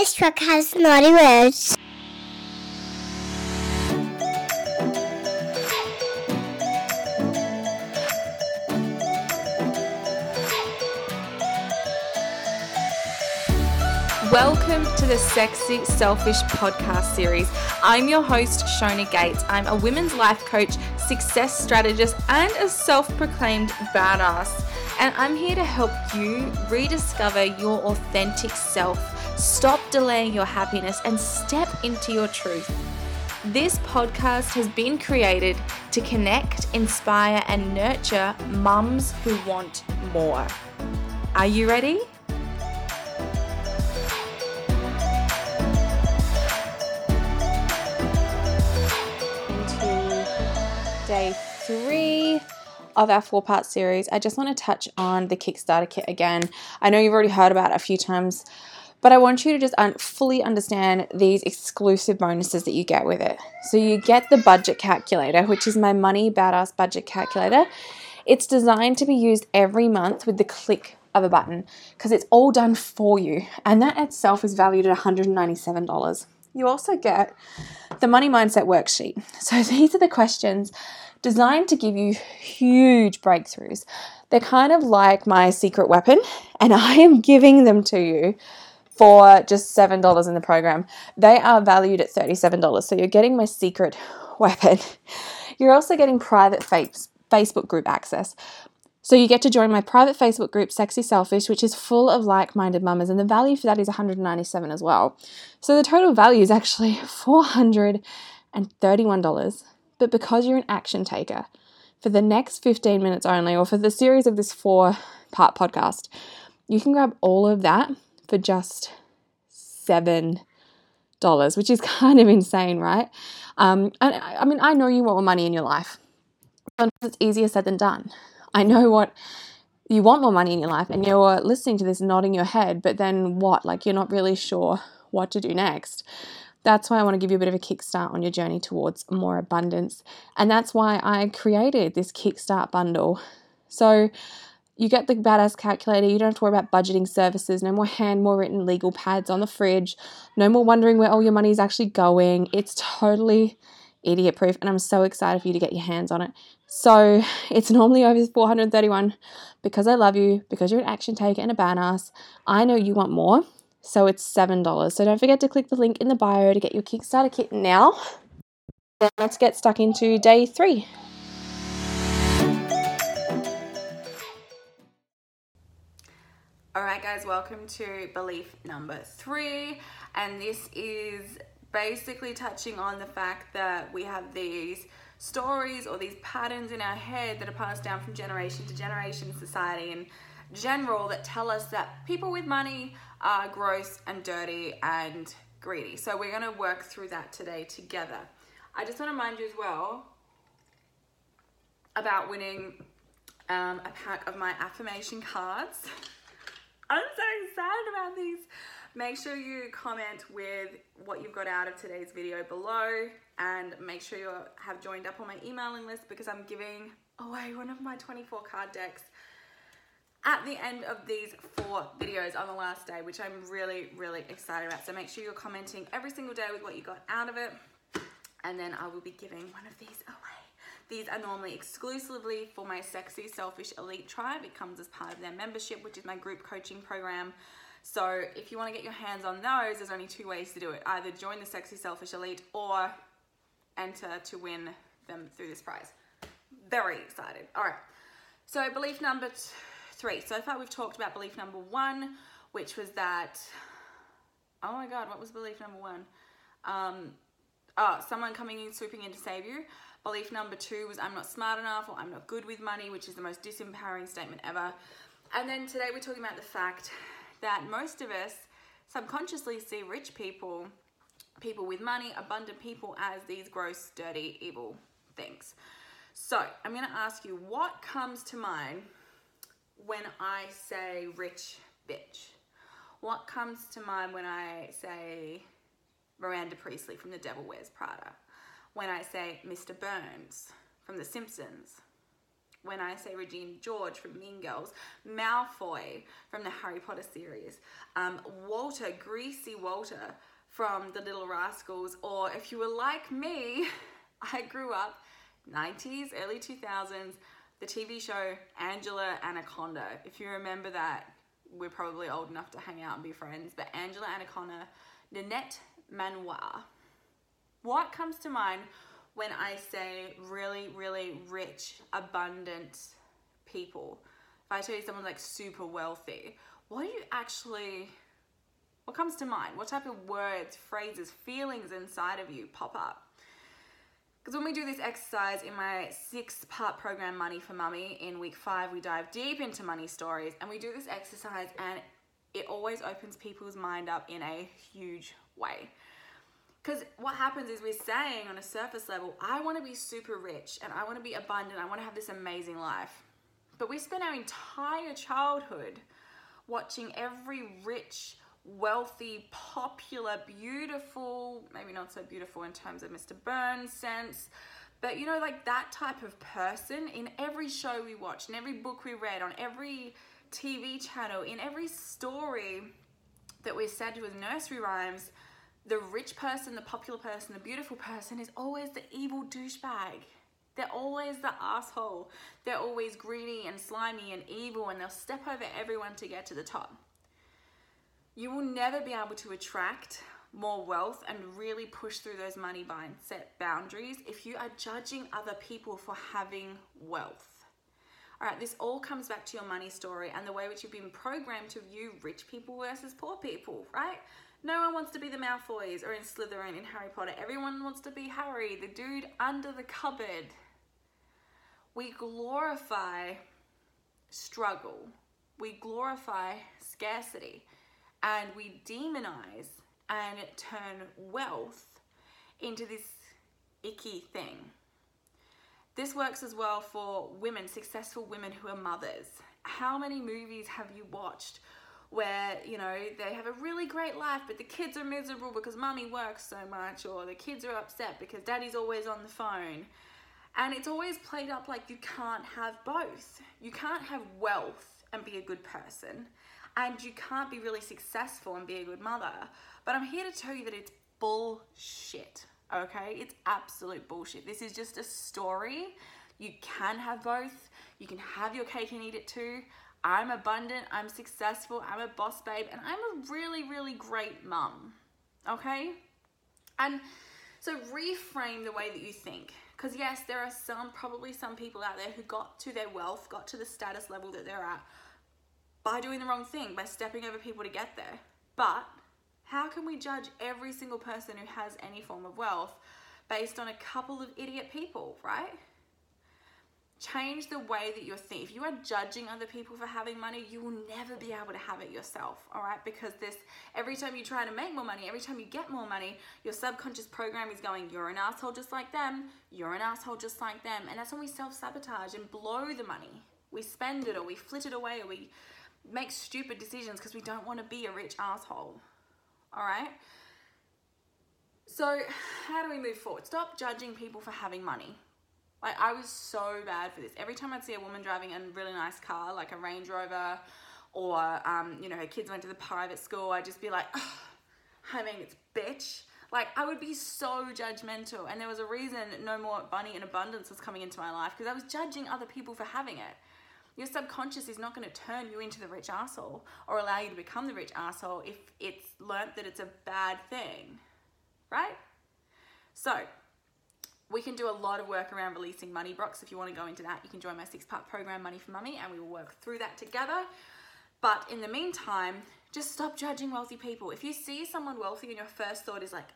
This truck has naughty words. Welcome to the Sexy Selfish podcast series. I'm your host, Shona Gates. I'm a women's life coach, success strategist, and a self proclaimed badass. And I'm here to help you rediscover your authentic self, stop delaying your happiness, and step into your truth. This podcast has been created to connect, inspire, and nurture mums who want more. Are you ready? into day three of our four part series. I just want to touch on the Kickstarter kit again. I know you've already heard about it a few times, but I want you to just un- fully understand these exclusive bonuses that you get with it. So, you get the budget calculator, which is my money badass budget calculator. It's designed to be used every month with the click of a button because it's all done for you, and that itself is valued at $197. You also get the money mindset worksheet. So these are the questions designed to give you huge breakthroughs. They're kind of like my secret weapon, and I am giving them to you for just $7 in the program. They are valued at $37. So you're getting my secret weapon. You're also getting private Facebook group access. So you get to join my private Facebook group, Sexy Selfish, which is full of like-minded mamas, and the value for that is 197 as well. So the total value is actually $431. But because you're an action taker, for the next 15 minutes only, or for the series of this four-part podcast, you can grab all of that for just seven dollars, which is kind of insane, right? Um, and I mean, I know you want more money in your life. Sometimes it's easier said than done. I know what you want more money in your life and you're listening to this nodding your head, but then what? Like you're not really sure what to do next. That's why I want to give you a bit of a kickstart on your journey towards more abundance. And that's why I created this kickstart bundle. So you get the badass calculator, you don't have to worry about budgeting services, no more hand, more written legal pads on the fridge, no more wondering where all your money is actually going. It's totally idiot proof and I'm so excited for you to get your hands on it. So it's normally over 431 because I love you, because you're an action taker and a badass. I know you want more, so it's $7. So don't forget to click the link in the bio to get your Kickstarter kit now. Then let's get stuck into day three. All right, guys, welcome to belief number three. And this is basically touching on the fact that we have these stories or these patterns in our head that are passed down from generation to generation, society in general, that tell us that people with money are gross and dirty and greedy. So we're going to work through that today together. I just want to remind you as well about winning um, a pack of my affirmation cards. I'm so excited about these. Make sure you comment with what you've got out of today's video below and make sure you have joined up on my emailing list because I'm giving away one of my 24 card decks at the end of these four videos on the last day, which I'm really, really excited about. So make sure you're commenting every single day with what you got out of it. And then I will be giving one of these away. These are normally exclusively for my Sexy Selfish Elite Tribe. It comes as part of their membership, which is my group coaching program. So if you want to get your hands on those, there's only two ways to do it. Either join the Sexy Selfish Elite or enter to win them through this prize. Very excited. All right. So belief number three. So far we've talked about belief number one, which was that, oh my God, what was belief number one? Um, oh, someone coming in, swooping in to save you. Belief number two was I'm not smart enough or I'm not good with money, which is the most disempowering statement ever. And then today we're talking about the fact that most of us subconsciously see rich people, people with money, abundant people as these gross, dirty, evil things. So I'm going to ask you what comes to mind when I say rich bitch? What comes to mind when I say Miranda Priestly from The Devil Wears Prada? When I say Mr. Burns from The Simpsons? when I say Regina George from Mean Girls, Malfoy from the Harry Potter series, um, Walter, Greasy Walter from The Little Rascals, or if you were like me, I grew up 90s, early 2000s, the TV show Angela Anaconda. If you remember that, we're probably old enough to hang out and be friends, but Angela Anaconda, Nanette Manoir. What comes to mind when I say really, really rich, abundant people? If I tell you someone like super wealthy, what do you actually, what comes to mind? What type of words, phrases, feelings inside of you pop up? Because when we do this exercise in my six part program, Money for Mummy, in week five, we dive deep into money stories and we do this exercise, and it always opens people's mind up in a huge way. Because what happens is we're saying on a surface level, I want to be super rich and I want to be abundant, I want to have this amazing life. But we spend our entire childhood watching every rich, wealthy, popular, beautiful, maybe not so beautiful in terms of Mr. Burns' sense, but you know, like that type of person in every show we watch, in every book we read, on every TV channel, in every story that we're said as nursery rhymes, the rich person, the popular person, the beautiful person is always the evil douchebag. They're always the asshole. They're always greedy and slimy and evil, and they'll step over everyone to get to the top. You will never be able to attract more wealth and really push through those money mindset boundaries if you are judging other people for having wealth. All right, this all comes back to your money story and the way which you've been programmed to view rich people versus poor people, right? No one wants to be the Malfoys or in Slytherin in Harry Potter. Everyone wants to be Harry, the dude under the cupboard. We glorify struggle. We glorify scarcity and we demonize and turn wealth into this icky thing. This works as well for women, successful women who are mothers. How many movies have you watched where, you know, they have a really great life, but the kids are miserable because mommy works so much, or the kids are upset because daddy's always on the phone? And it's always played up like you can't have both. You can't have wealth and be a good person and you can't be really successful and be a good mother. But I'm here to tell you that it's bullshit, okay? It's absolute bullshit. This is just a story. You can have both. You can have your cake and eat it too. I'm abundant, I'm successful, I'm a boss babe, and I'm a really, really great mum, okay? And so reframe the way that you think. Because, yes, there are some, probably some people out there who got to their wealth, got to the status level that they're at by doing the wrong thing, by stepping over people to get there. But how can we judge every single person who has any form of wealth based on a couple of idiot people, right? Change the way that you're thinking. If you are judging other people for having money, you will never be able to have it yourself, all right? Because this, every time you try to make more money, every time you get more money, your subconscious program is going, you're an asshole just like them, you're an asshole just like them. And that's when we self sabotage and blow the money. We spend it or we flit it away or we make stupid decisions because we don't want to be a rich asshole. All right? So, how do we move forward? Stop judging people for having money. Like, I was so bad for this. Every time I'd see a woman driving a really nice car, like a Range Rover, or, um, you know, her kids went to the private school, I'd just be like, oh, I mean, it's bitch. Like, I would be so judgmental. And there was a reason no more money and abundance was coming into my life because I was judging other people for having it. Your subconscious is not going to turn you into the rich asshole or allow you to become the rich asshole if it's learnt that it's a bad thing, right? So, we can do a lot of work around releasing money blocks. If you want to go into that, you can join my six part program, Money for Mummy, and we will work through that together. But in the meantime, just stop judging wealthy people. If you see someone wealthy and your first thought is like,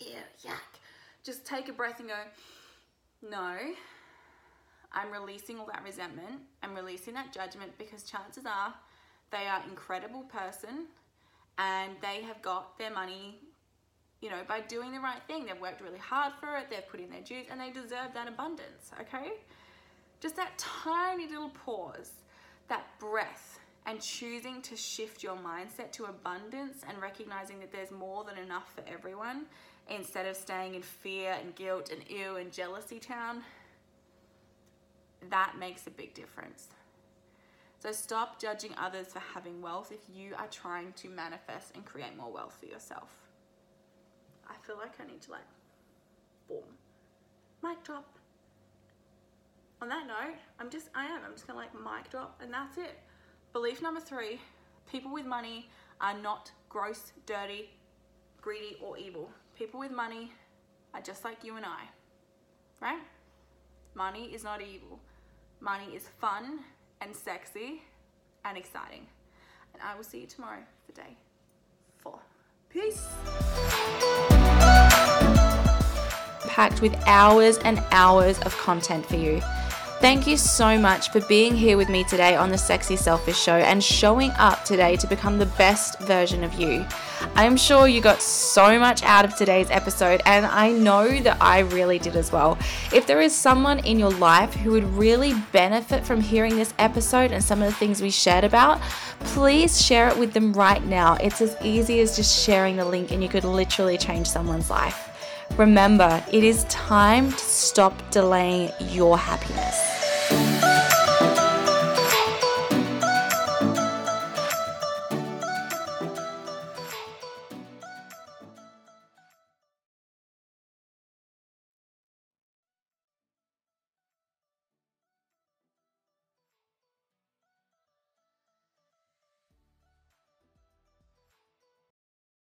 ew, yuck, just take a breath and go, no, I'm releasing all that resentment. I'm releasing that judgment because chances are they are incredible person and they have got their money, you know, by doing the right thing. They've worked really hard for it. They've put in their dues and they deserve that abundance, okay? Just that tiny little pause, that breath and choosing to shift your mindset to abundance and recognizing that there's more than enough for everyone instead of staying in fear and guilt and ew and jealousy town that makes a big difference. So stop judging others for having wealth if you are trying to manifest and create more wealth for yourself. I feel like I need to like, boom, mic drop. On that note, I'm just, I am, I'm just gonna like mic drop and that's it. Belief number three, people with money are not gross, dirty, greedy, or evil. People with money are just like you and I, right? Money is not evil. Money is fun and sexy and exciting. And I will see you tomorrow for day four. Peace. Packed with hours and hours of content for you. Thank you so much for being here with me today on the Sexy Selfish Show and showing up today to become the best version of you. I'm sure you got so much out of today's episode, and I know that I really did as well. If there is someone in your life who would really benefit from hearing this episode and some of the things we shared about, please share it with them right now. It's as easy as just sharing the link, and you could literally change someone's life. Remember, it is time to stop delaying your happiness.